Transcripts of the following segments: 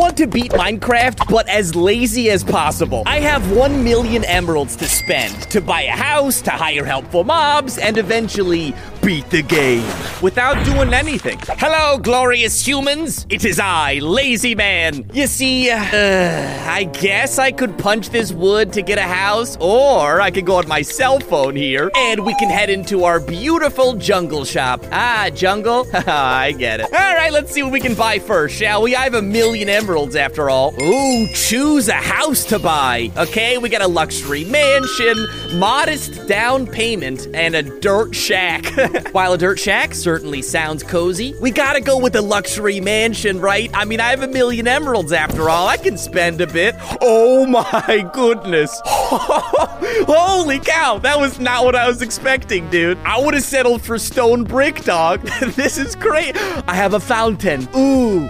want to beat Minecraft, but as lazy as possible. I have 1 million emeralds to spend to buy a house, to hire helpful mobs, and eventually beat the game without doing anything. Hello, glorious humans. It is I, Lazy Man. You see, uh, I guess I could punch this wood to get a house, or I could go on my cell phone here and we can head into our beautiful jungle shop. Ah, jungle? I get it. All right, let's see what we can buy first, shall we? I have a million emeralds after all. Ooh, choose a house to buy. Okay, we got a luxury mansion, modest down payment, and a dirt shack. While a dirt shack certainly sounds cozy, we gotta go with a luxury mansion, right? I mean, I have a million emeralds after all. I can spend a bit. Oh my goodness. Holy cow, that was not what I was expecting, dude. I would have settled for stone brick, dog. this is great. I have a fountain. Ooh.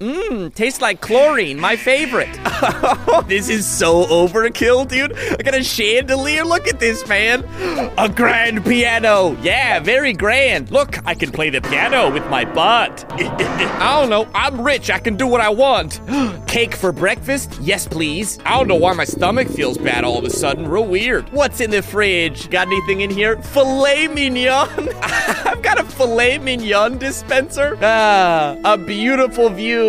Mmm, tastes like chlorine, my favorite. this is so overkill, dude. I got a chandelier. Look at this, man. A grand piano. Yeah, very grand. Look, I can play the piano with my butt. I don't know. I'm rich. I can do what I want. Cake for breakfast? Yes, please. I don't know why my stomach feels bad all of a sudden. Real weird. What's in the fridge? Got anything in here? Filet mignon. I've got a filet mignon dispenser. Ah, a beautiful view.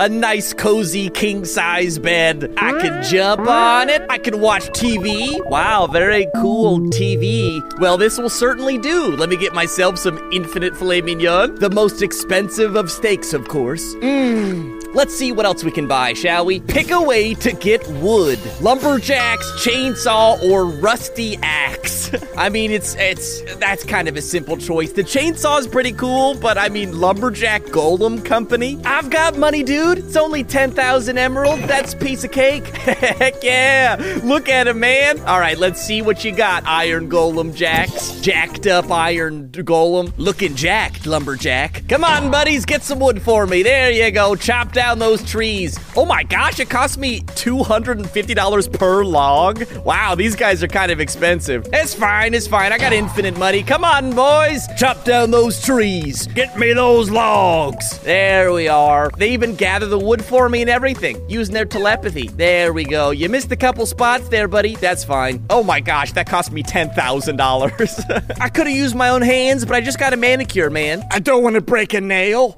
A nice, cozy, king size bed. I can jump on it. I can watch TV. Wow, very cool TV. Well, this will certainly do. Let me get myself some infinite filet mignon. The most expensive of steaks, of course. Mmm. Let's see what else we can buy, shall we? Pick a way to get wood. Lumberjacks, chainsaw, or rusty axe. I mean, it's it's that's kind of a simple choice. The chainsaw is pretty cool, but I mean, lumberjack golem company. I've got money, dude. It's only ten thousand emerald. That's piece of cake. Heck yeah! Look at him, man. All right, let's see what you got, Iron Golem Jacks. Jacked up Iron Golem, looking jacked lumberjack. Come on, buddies, get some wood for me. There you go. Chop down those trees. Oh my gosh, it cost me $250 per log. Wow, these guys are kind of expensive. It's fine, it's fine. I got infinite money. Come on, boys. Chop down those trees. Get me those logs. There we are. They even gather the wood for me and everything using their telepathy. There we go. You missed a couple spots there, buddy. That's fine. Oh my gosh, that cost me $10,000. I could have used my own hands, but I just got a manicure, man. I don't want to break a nail.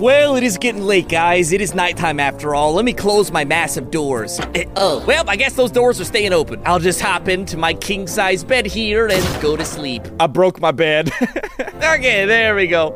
well, it is getting late, guys. It is nighttime after all. Let me close my massive doors. Eh, oh, well, I guess those doors are staying open. I'll just hop into my king size bed here and go to sleep. I broke my bed. okay, there we go.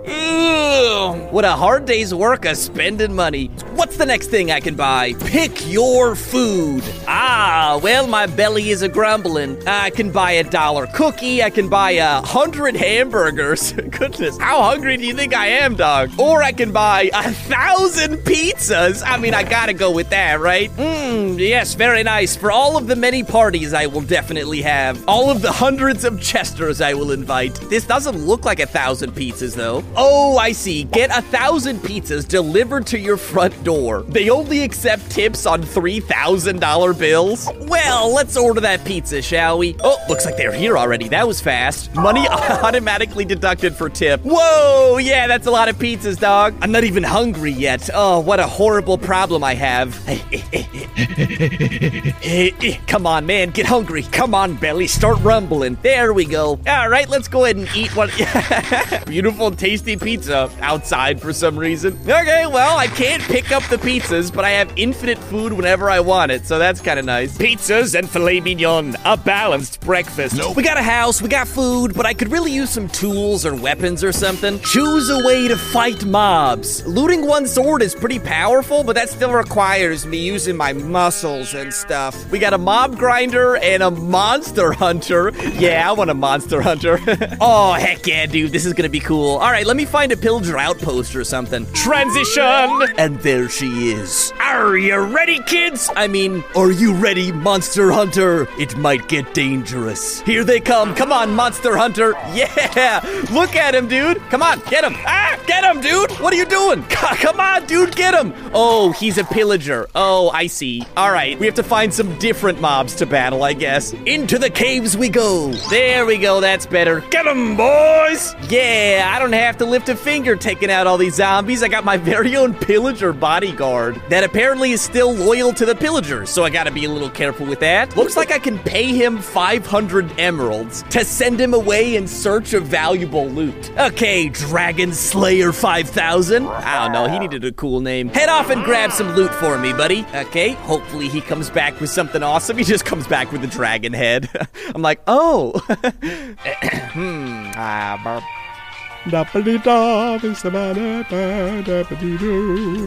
What a hard day's work of spending money. What's the next thing I can buy? Pick your food. Ah, well, my belly is a grumbling. I can buy a dollar cookie. I can buy a hundred hamburgers. Goodness, how hungry do you think I am, dog? Or I can buy a thousand pizzas. I mean, I gotta go with that, right? Mmm, yes, very nice. For all of the many parties I will definitely have, all of the hundreds of Chesters I will invite. This doesn't look like a thousand pizzas, though. Oh, I see. Get a thousand pizzas delivered to your front door. They only accept tips on $3,000 bills. Well, let's order that pizza, shall we? Oh, looks like they're here already. That was fast. Money automatically deducted for tip. Whoa, yeah, that's a lot of pizzas, dog. I'm not even hungry yet. Oh, what a horrible problem I have. Come on, man, get hungry. Come on, belly, start rumbling. There we go. All right, let's go ahead and eat one. Beautiful, tasty pizza outside for some reason. Okay, well, I can't pick up the pizzas, but I have infinite food whenever I want it, so that's kind of nice. Pizzas and filet mignon, a balanced breakfast. Nope. We got a house, we got food, but I could really use some tools or weapons or something. Choose a way to fight mobs. Looting one sword is pretty powerful, but that still requires me using my muscles and stuff. We got a mob grinder and a monster hunter. Yeah, I want a monster hunter. oh, heck yeah, dude. This is gonna be cool. All right, let me find a pillager outpost or something. Transition! And there she is. Are you ready, kids? I mean, are you ready, monster hunter? It might get dangerous. Here they come. Come on, monster hunter. Yeah! Look at him, dude. Come on, get him. Ah, get him, dude. What are you doing? Come on, dude, get him. Oh, he's a pillager. Oh, I see. All right, we have to find some different mobs to battle, I guess. Into the caves we go. There we go. That's better. Get him, boys. Yeah, I don't have to lift a finger taking out all these zombies. I got my very own pillager bodyguard that apparently is still loyal to the pillagers, so I gotta be a little careful with that. Looks like I can pay him 500 emeralds to send him away in search of valuable loot. Okay, Dragon Slayer 5000. I don't know, he needed a cool name. Head off and grab some loot for me, buddy. Okay, hopefully he comes back with something awesome. He just comes back with a dragon head. I'm like, oh. hmm. Ah, burp.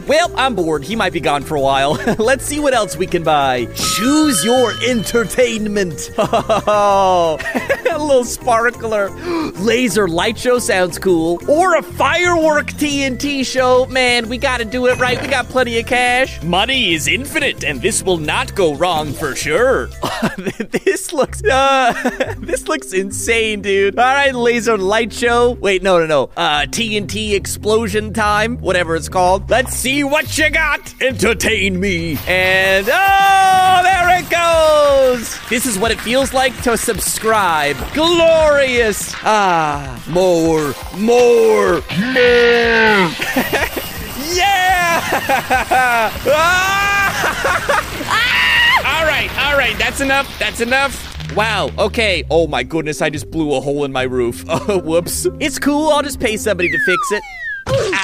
Well, I'm bored. He might be gone for a while. Let's see what else we can buy. Choose your entertainment. Oh, a little sparkler. Laser light show sounds cool. Or a firework TNT show. Man, we gotta do it right. We got plenty of cash. Money is infinite, and this will not go wrong for sure. this looks, uh, this looks insane, dude. All right, laser light show. Wait, no, no, no. Uh, TNT explosion time, whatever it's called. Let's see what you got. Entertain me. And oh, there it goes. This is what it feels like to subscribe. Glorious. Ah, more, more, more. yeah. ah! All right, all right. That's enough. That's enough. Wow, okay. Oh my goodness, I just blew a hole in my roof. Whoops. It's cool, I'll just pay somebody to fix it.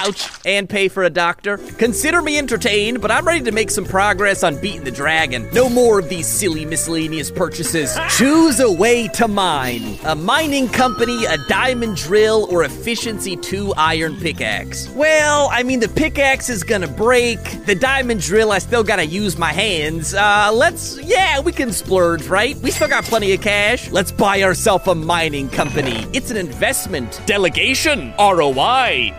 Ouch. And pay for a doctor. Consider me entertained, but I'm ready to make some progress on beating the dragon. No more of these silly miscellaneous purchases. Choose a way to mine. A mining company, a diamond drill, or efficiency 2 iron pickaxe. Well, I mean, the pickaxe is gonna break. The diamond drill, I still gotta use my hands. Uh, let's, yeah, we can splurge, right? We still got plenty of cash. Let's buy ourselves a mining company. It's an investment. Delegation. ROI.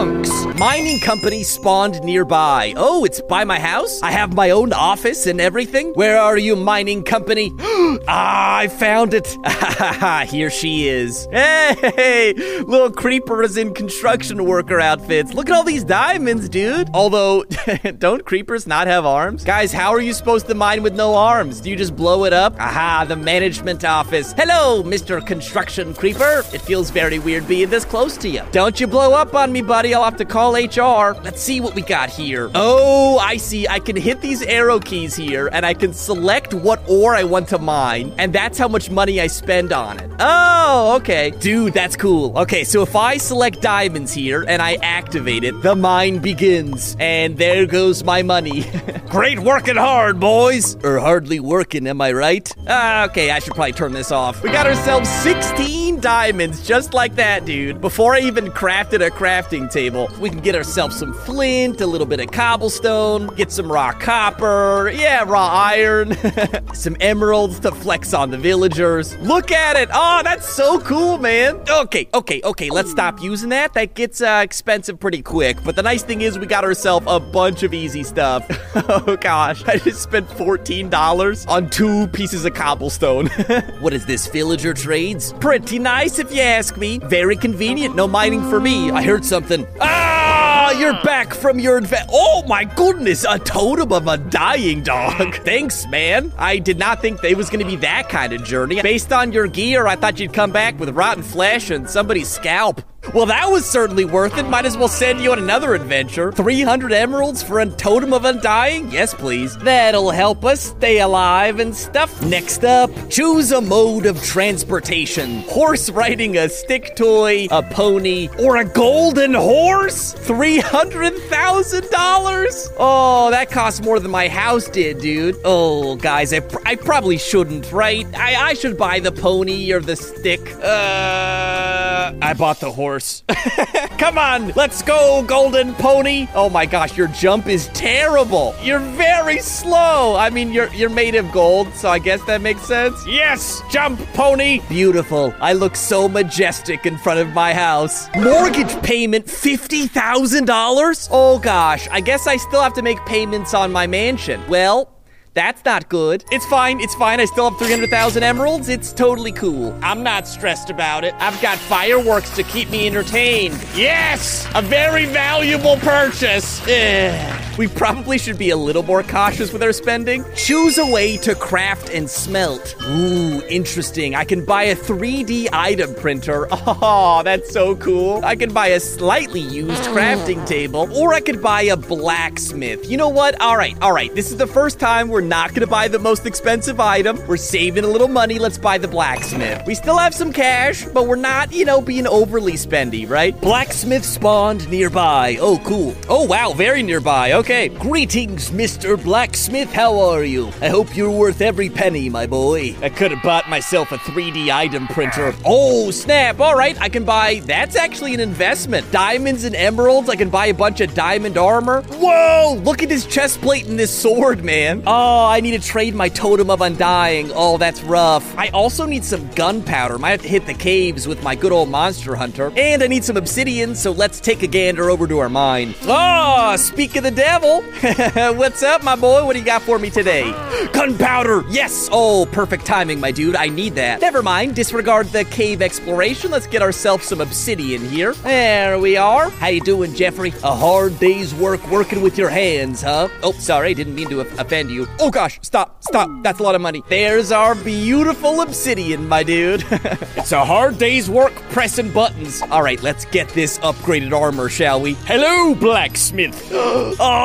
Stonks. Mining company spawned nearby. Oh, it's by my house? I have my own office and everything? Where are you, mining company? ah, I found it. Here she is. Hey, little creepers in construction worker outfits. Look at all these diamonds, dude. Although, don't creepers not have arms? Guys, how are you supposed to mine with no arms? Do you just blow it up? Aha, the management office. Hello, Mr. Construction Creeper. It feels very weird being this close to you. Don't you blow up on me, buddy. I'll have to call HR. Let's see what we got here. Oh, I see. I can hit these arrow keys here and I can select what ore I want to mine, and that's how much money I spend on it. Oh, okay. Dude, that's cool. Okay, so if I select diamonds here and I activate it, the mine begins. And there goes my money. Great working hard, boys. Or hardly working, am I right? Ah, okay, I should probably turn this off. We got ourselves 16 diamonds just like that, dude. Before I even crafted a crafting table, we can get ourselves some flint, a little bit of cobblestone, get some raw copper, yeah, raw iron, some emeralds to flex on the villagers. Look at it. Oh, that's so cool, man. Okay, okay, okay, let's stop using that. That gets uh, expensive pretty quick. But the nice thing is we got ourselves a bunch of easy stuff. oh gosh, I just spent $14 on two pieces of cobblestone. what is this, villager trades? Pretty nice if you ask me. Very convenient, no mining for me. I heard something. Ah, Ah, you're back from your adventure. Oh my goodness, a totem of undying dog. Thanks, man. I did not think they was gonna be that kind of journey. Based on your gear, I thought you'd come back with rotten flesh and somebody's scalp. Well, that was certainly worth it. Might as well send you on another adventure. 300 emeralds for a totem of undying? Yes, please. That'll help us stay alive and stuff. Next up, choose a mode of transportation. Horse riding a stick toy, a pony, or a golden horse? $300,000? Oh, that costs more than my house did, dude. Oh, guys, I, pr- I probably shouldn't, right? I, I should buy the pony or the stick. Uh, Uh, I bought the horse. Come on, let's go, golden pony. Oh my gosh, your jump is terrible. You're very slow. I mean, you're you're made of gold, so I guess that makes sense. Yes, jump, pony. Beautiful. I look so majestic in front of my house. Mortgage payment fifty thousand dollars. Oh gosh, I guess I still have to make payments on my mansion. Well. That's not good. It's fine. It's fine. I still have 300,000 emeralds. It's totally cool. I'm not stressed about it. I've got fireworks to keep me entertained. Yes! A very valuable purchase. Ugh. We probably should be a little more cautious with our spending. Choose a way to craft and smelt. Ooh, interesting. I can buy a 3D item printer. Oh, that's so cool. I can buy a slightly used oh. crafting table, or I could buy a blacksmith. You know what? All right, all right. This is the first time we're not gonna buy the most expensive item. We're saving a little money. Let's buy the blacksmith. We still have some cash, but we're not, you know, being overly spendy, right? Blacksmith spawned nearby. Oh, cool. Oh, wow, very nearby. Okay. Greetings, Mr. Blacksmith. How are you? I hope you're worth every penny, my boy. I could have bought myself a 3D item printer. Oh, snap. All right, I can buy. That's actually an investment. Diamonds and emeralds. I can buy a bunch of diamond armor. Whoa, look at this chest plate and this sword, man. Oh, I need to trade my totem of undying. Oh, that's rough. I also need some gunpowder. Might have to hit the caves with my good old monster hunter. And I need some obsidian, so let's take a gander over to our mine. Oh, speak of the devil. What's up, my boy? What do you got for me today? Gunpowder! Yes! Oh, perfect timing, my dude. I need that. Never mind. Disregard the cave exploration. Let's get ourselves some obsidian here. There we are. How you doing, Jeffrey? A hard day's work working with your hands, huh? Oh, sorry. Didn't mean to offend you. Oh, gosh. Stop. Stop. That's a lot of money. There's our beautiful obsidian, my dude. it's a hard day's work pressing buttons. All right, let's get this upgraded armor, shall we? Hello, blacksmith. oh,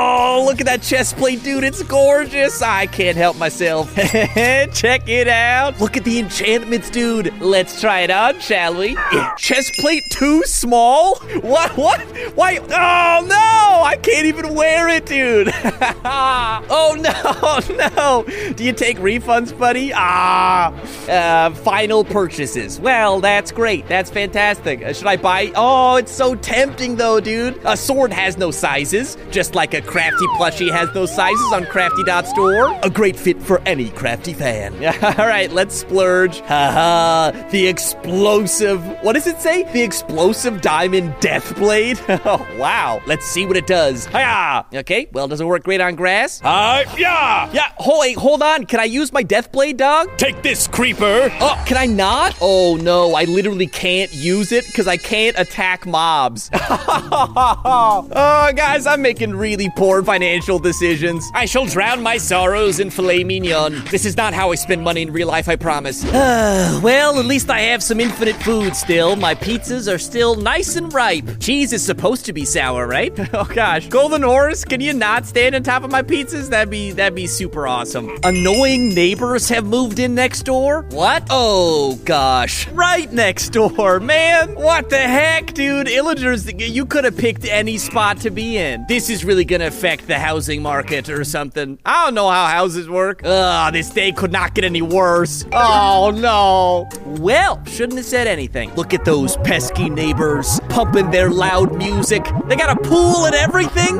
look at that chest plate, dude. It's gorgeous. I can't help myself. Check it out. Look at the enchantments, dude. Let's try it on, shall we? Yeah. Chest plate too small? What? What? Why? Oh, no. I can't even wear it, dude. oh, no. No. Do you take refunds, buddy? Ah. Uh, final purchases. Well, that's great. That's fantastic. Uh, should I buy? Oh, it's so tempting, though, dude. A sword has no sizes, just like a Craftee plushie has those sizes on crafty.store. A great fit for any Craftee fan. All right, let's splurge. Haha, the explosive. What does it say? The explosive diamond death blade? oh, wow. Let's see what it does. Hiya! Okay, well, does it work great on grass? Uh, yeah! Yeah, hold, wait, hold on. Can I use my death blade, dog? Take this, creeper! Oh, can I not? Oh, no, I literally can't use it because I can't attack mobs. oh, guys, I'm making really poor financial decisions. I shall drown my sorrows in filet mignon. This is not how I spend money in real life, I promise. well, at least I have some infinite food still. My pizzas are still nice and ripe. Cheese is supposed to be sour, right? oh gosh. Golden Horse, can you not stand on top of my pizzas? That'd be that'd be super awesome. Annoying neighbors have moved in next door? What? Oh gosh. Right next door, man. What the heck, dude? Illagers, you could have picked any spot to be in. This is really gonna affect the housing market or something. I don't know how houses work. Ugh, this day could not get any worse. Oh no. Well, shouldn't have said anything. Look at those pesky neighbors pumping their loud music. They got a pool and everything.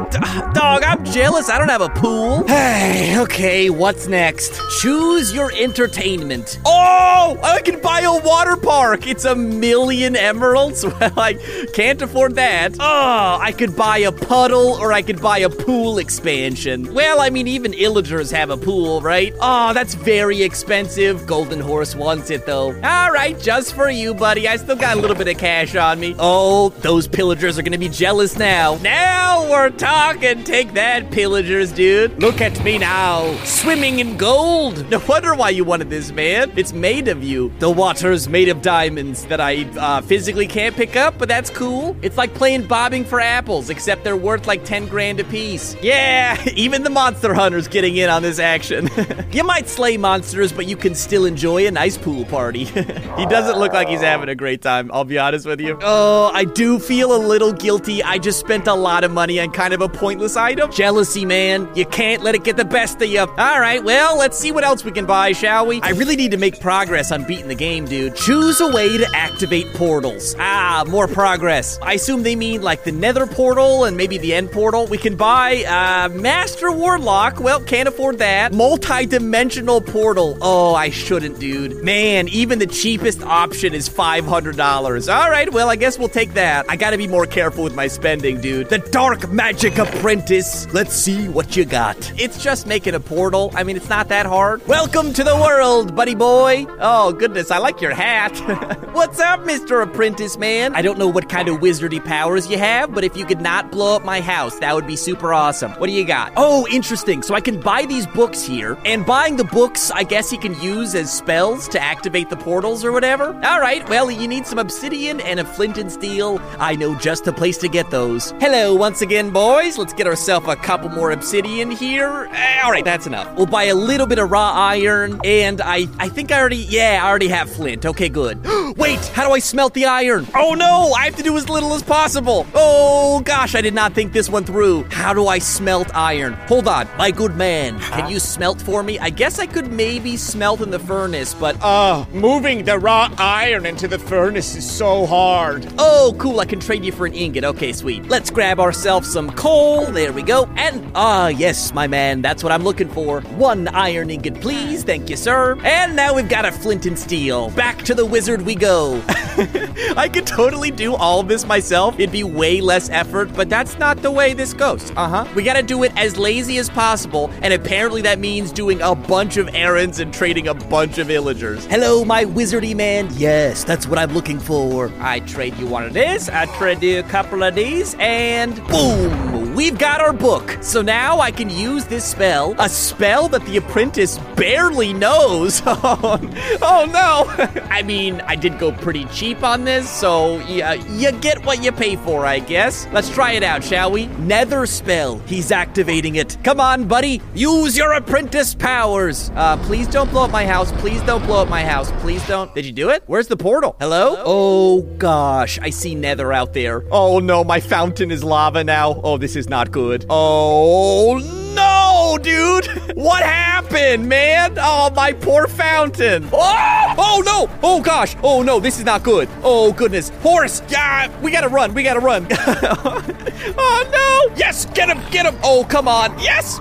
Dog, I'm jealous. I don't have a pool. Hey, okay, what's next? Choose your entertainment. Oh, I can buy a water park. It's a million emeralds. Well, I can't afford that. Oh, I could buy a puddle or I could buy a pool expansion. Well, I mean, even illagers have a pool, right? Oh, that's very expensive. Golden Horse wants it though. All right, just for you, buddy. I still got a little bit of cash on me. Oh, those pillagers are gonna be jealous now. Now we're talking. Take that, pillagers, dude. Look at me now, swimming in gold. No wonder why you wanted this, man. It's made of you. The water's made of diamonds that I uh, physically can't pick up, but that's cool. It's like playing bobbing for apples, except they're worth like 10 grand a Yeah, even the monster hunter's getting in on this action. you might slay monsters, but you can still enjoy a nice pool party. he doesn't look like he's having a great time, I'll be honest with you. Oh, I do feel a little guilty. I just spent a lot of money on kind of a pointless item. Jealousy, man. You can't let it get the best of you. All right, well, let's see what else we can buy, shall we? I really need to make progress on beating the game, dude. Choose a way to activate portals. Ah, more progress. I assume they mean like the nether portal and maybe the end portal. We can buy uh, Master Warlock. Well, can't afford that. Multi dimensional portal. Oh, I shouldn't, dude. Man, even the cheapest option is $500. All right, well, I guess we'll take that. I gotta be more careful with my spending, dude. The Dark Magic Apprentice. Let's see what you got. It's just making a portal. I mean, it's not that hard. Welcome to the world, buddy boy. Oh, goodness, I like your hat. What's up, Mr. Apprentice Man? I don't know what kind of wizardy powers you have, but if you could not blow up my house, that would be super super awesome. What do you got? Oh, interesting. So I can buy these books here, and buying the books, I guess he can use as spells to activate the portals or whatever. All right, well, you need some obsidian and a flint and steel. I know just the place to get those. Hello, once again, boys. Let's get ourselves a couple more obsidian here. Eh, all right, that's enough. We'll buy a little bit of raw iron, and I, I think I already, yeah, I already have flint. Okay, good. Wait, how do I smelt the iron? Oh no, I have to do as little as possible. Oh gosh, I did not think this one through. How do I smelt iron? Hold on, my good man, can you smelt for me? I guess I could maybe smelt in the furnace, but Uh, moving the raw iron into the furnace is so hard. Oh, cool. I can trade you for an ingot. Okay, sweet. Let's grab ourselves some coal. There we go. And, ah, yes, my man. That's what I'm looking for. One iron ingot, please. Thank you, sir. And now we've got a flint and steel. Back to the wizard we go. I could totally do all of this myself. It'd be way less effort, but that's not the way this goes. Uh huh. We gotta do it as lazy as possible, and apparently that means doing a bunch of errands and trading a bunch of villagers. Hello, my wizardy man. Yes, that's what I'm looking for. I trade you one of this, I trade you a couple of these, and boom! We've got our book. So now I can use this spell, a spell that the apprentice barely knows. oh no! I mean, I did go pretty cheap on this, so yeah, you get what you pay for, I guess. Let's try it out, shall we? Nether spell. He's activating it. Come on, buddy. Use your apprentice powers. Uh, please don't blow up my house. Please don't blow up my house. Please don't. Did you do it? Where's the portal? Hello? Oh gosh, I see Nether out there. Oh no, my fountain is lava now. Oh, this is not good. Oh no, dude! What happened, man? Oh, my poor fountain. Oh, oh no! Oh gosh! Oh no, this is not good. Oh goodness, horse! Yeah, we gotta run. We gotta run. oh no! Yes, get him! Get him! Oh come on! Yes!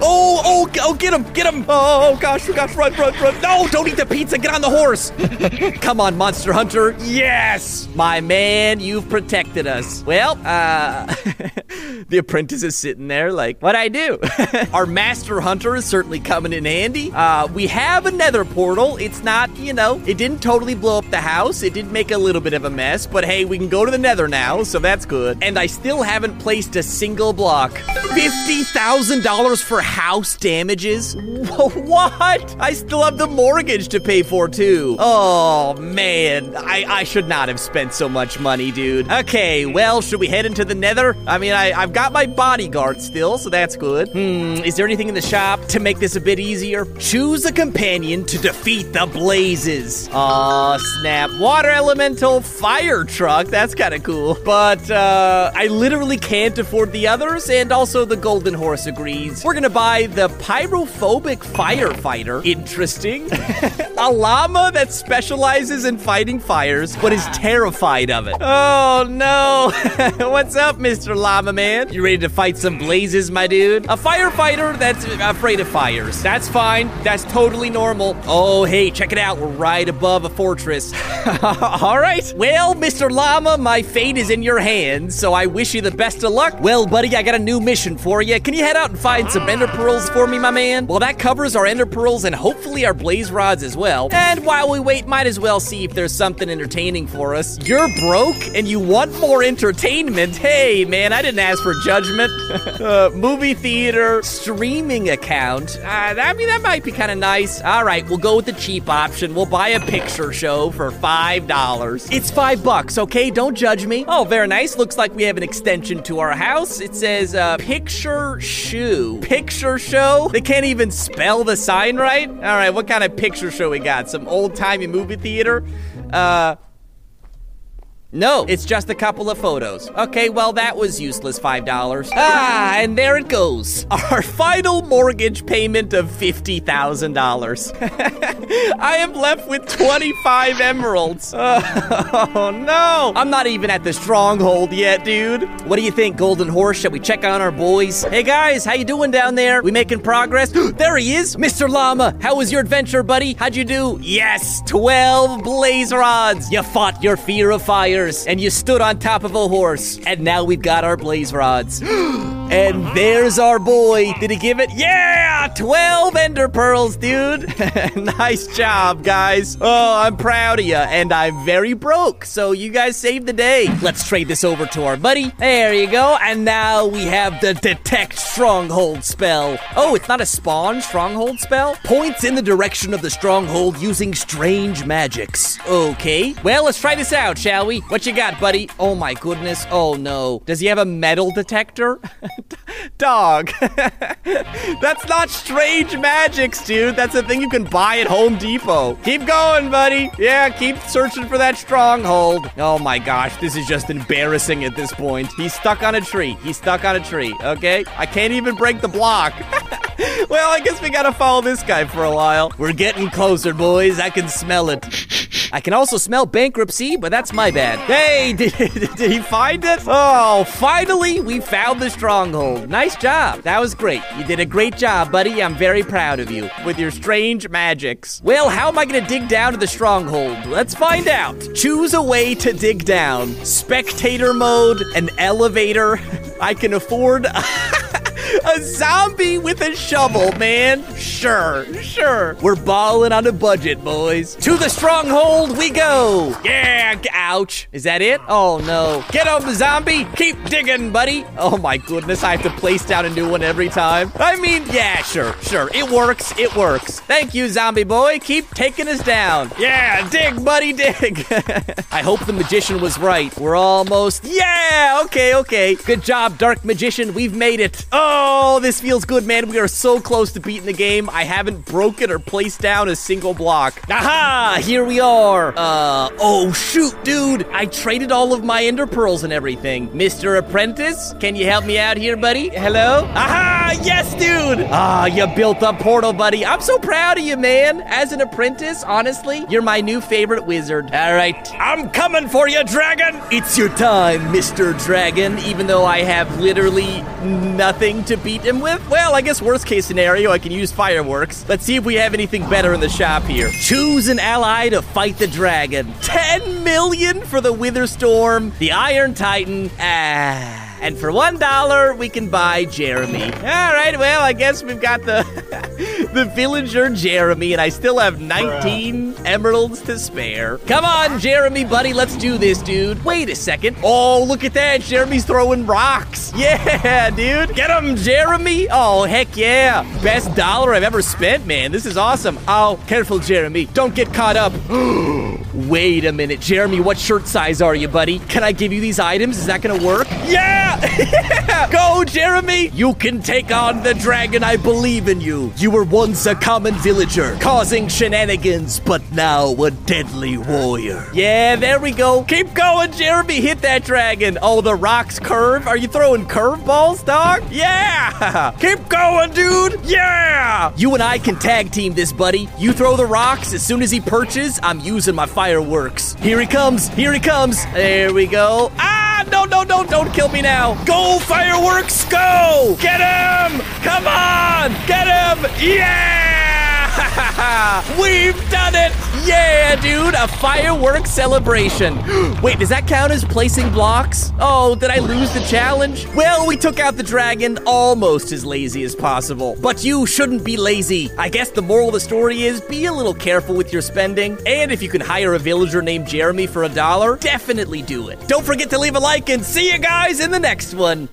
Oh oh oh! Get him! Get him! Oh gosh! we gosh, Run! Run! Run! No! Don't eat the pizza! Get on the horse! come on, monster hunter! Yes, my man, you've protected us. Well, uh, the apprentice is sitting there like, what I do? Our master hunter is certainly coming in handy. Uh, we have a nether portal. It's not, you know, it didn't totally blow up the house. It did make a little bit of a mess, but hey, we can go to the nether now, so that's good. And I still haven't placed a single block. $50,000 for house damages? What? I still have the mortgage to pay for, too. Oh, man. I, I should not have spent so much money, dude. Okay, well, should we head into the nether? I mean, I, I've got my bodyguard still, so that's good. Hmm, is there anything in the shop to make this a bit easier? Choose a companion to defeat the blazes. Aw, snap. Water elemental, fire truck. That's kind of cool. But, uh, I literally can't afford the others, and also the golden horse agrees. We're gonna buy the pyrophobic firefighter. Interesting. a llama that specializes in fighting fires, but is terrified of it. Oh no. What's up, Mr. Llama Man? You ready to fight some blazes, my dude? A firefighter that's afraid of fires. That's fine. That's totally normal. Oh, hey, check it out. We're right above a fortress. All right. Well, Mr. Llama, my fate is in your hands, so I wish you the best of luck. Well, buddy, I got a new mission for you. Can you head out and find some ender pearls for me, my man? Well, that covers our ender pearls and hopefully our blaze rods as well. And while we wait, might as well see if there's something entertaining for us. You're broke and you want more entertainment. Hey, man, I didn't ask for judgment. uh, movie theater, streaming account. Uh, I mean, that might be kind of nice. All right, we'll go with the cheap option. We'll buy a picture show for $5. It's five bucks, okay? Don't judge me. Oh, very nice. Looks like we have an extension to our house. It says, uh, picture shoe. Picture show? They can't even spell the sign right? All right, what kind of picture show we got? Some old timey movie theater? Uh, no, it's just a couple of photos. Okay, well, that was useless $5. Ah, and there it goes. Our final mortgage payment of $50,000. I am left with 25 emeralds. Oh, no. I'm not even at the stronghold yet, dude. What do you think, Golden Horse? Shall we check on our boys? Hey, guys, how you doing down there? We making progress? there he is. Mr. Llama, how was your adventure, buddy? How'd you do? Yes, 12 blaze rods. You fought your fear of fires, and you stood on top of a horse. And now we've got our blaze rods. And there's our boy. Did he give it? Yeah! 12 ender pearls, dude. nice job, guys. Oh, I'm proud of you. And I'm very broke, so you guys saved the day. Let's trade this over to our buddy. There you go. And now we have the detect stronghold spell. Oh, it's not a spawn stronghold spell? Points in the direction of the stronghold using strange magics. Okay. Well, let's try this out, shall we? What you got, buddy? Oh my goodness. Oh no. Does he have a metal detector? Dog. That's not strange magics, dude. That's a thing you can buy at Home Depot. Keep going, buddy. Yeah, keep searching for that stronghold. Oh my gosh, this is just embarrassing at this point. He's stuck on a tree. He's stuck on a tree, okay? I can't even break the block. well, I guess we gotta follow this guy for a while. We're getting closer, boys. I can smell it. I can also smell bankruptcy, but that's my bad. Hey, did, did he find it? Oh, finally, we found the stronghold. Nice job. That was great. You did a great job, buddy. I'm very proud of you with your strange magics. Well, how am I going to dig down to the stronghold? Let's find out. Choose a way to dig down. Spectator mode, an elevator. I can afford. A zombie with a shovel, man. Sure, sure. We're balling on a budget, boys. To the stronghold we go. Yeah, ouch. Is that it? Oh, no. Get him, zombie. Keep digging, buddy. Oh, my goodness. I have to place down a new one every time. I mean, yeah, sure, sure. It works. It works. Thank you, zombie boy. Keep taking us down. Yeah, dig, buddy, dig. I hope the magician was right. We're almost. Yeah, okay, okay. Good job, dark magician. We've made it. Oh, this feels good, man. We are so close to beating the game. I haven't broken or placed down a single block. Aha! Here we are. Uh, oh, shoot, dude. I traded all of my ender pearls and everything. Mr. Apprentice, can you help me out here, buddy? Hello? Aha! Yes, dude! Ah, you built a portal, buddy. I'm so proud of you, man. As an apprentice, honestly, you're my new favorite wizard. All right. I'm coming for you, dragon! It's your time, Mr. Dragon, even though I have literally nothing to beat him with? Well, I guess worst case scenario, I can use fireworks. Let's see if we have anything better in the shop here. Choose an ally to fight the dragon. 10 million for the Witherstorm, the Iron Titan. Ah. And for one dollar, we can buy Jeremy. All right, well, I guess we've got the the villager Jeremy, and I still have 19 emeralds to spare. Come on, Jeremy, buddy, let's do this, dude. Wait a second. Oh, look at that. Jeremy's throwing rocks. Yeah, dude. Get him, Jeremy. Oh, heck yeah. Best dollar I've ever spent, man. This is awesome. Oh, careful, Jeremy. Don't get caught up. Wait a minute, Jeremy, what shirt size are you, buddy? Can I give you these items? Is that gonna work? Yeah! yeah! Go, Jeremy! You can take on the dragon. I believe in you. You were once a common villager, causing shenanigans, but now a deadly warrior. Yeah, there we go. Keep going, Jeremy. Hit that dragon. Oh, the rocks curve. Are you throwing curveballs, dog? Yeah! Keep going, dude. Yeah! You and I can tag team this, buddy. You throw the rocks. As soon as he perches, I'm using my fireworks. Here he comes. Here he comes. There we go. Ah! No, no, no, don't kill me now. Go, fireworks, go! Get him! Come on! Get him! Yeah! We've done it! Yeah, dude, a fireworks celebration. Wait, does that count as placing blocks? Oh, did I lose the challenge? Well, we took out the dragon almost as lazy as possible. But you shouldn't be lazy. I guess the moral of the story is be a little careful with your spending. And if you can hire a villager named Jeremy for a dollar, definitely do it. Don't forget to leave a like and see you guys in the next one.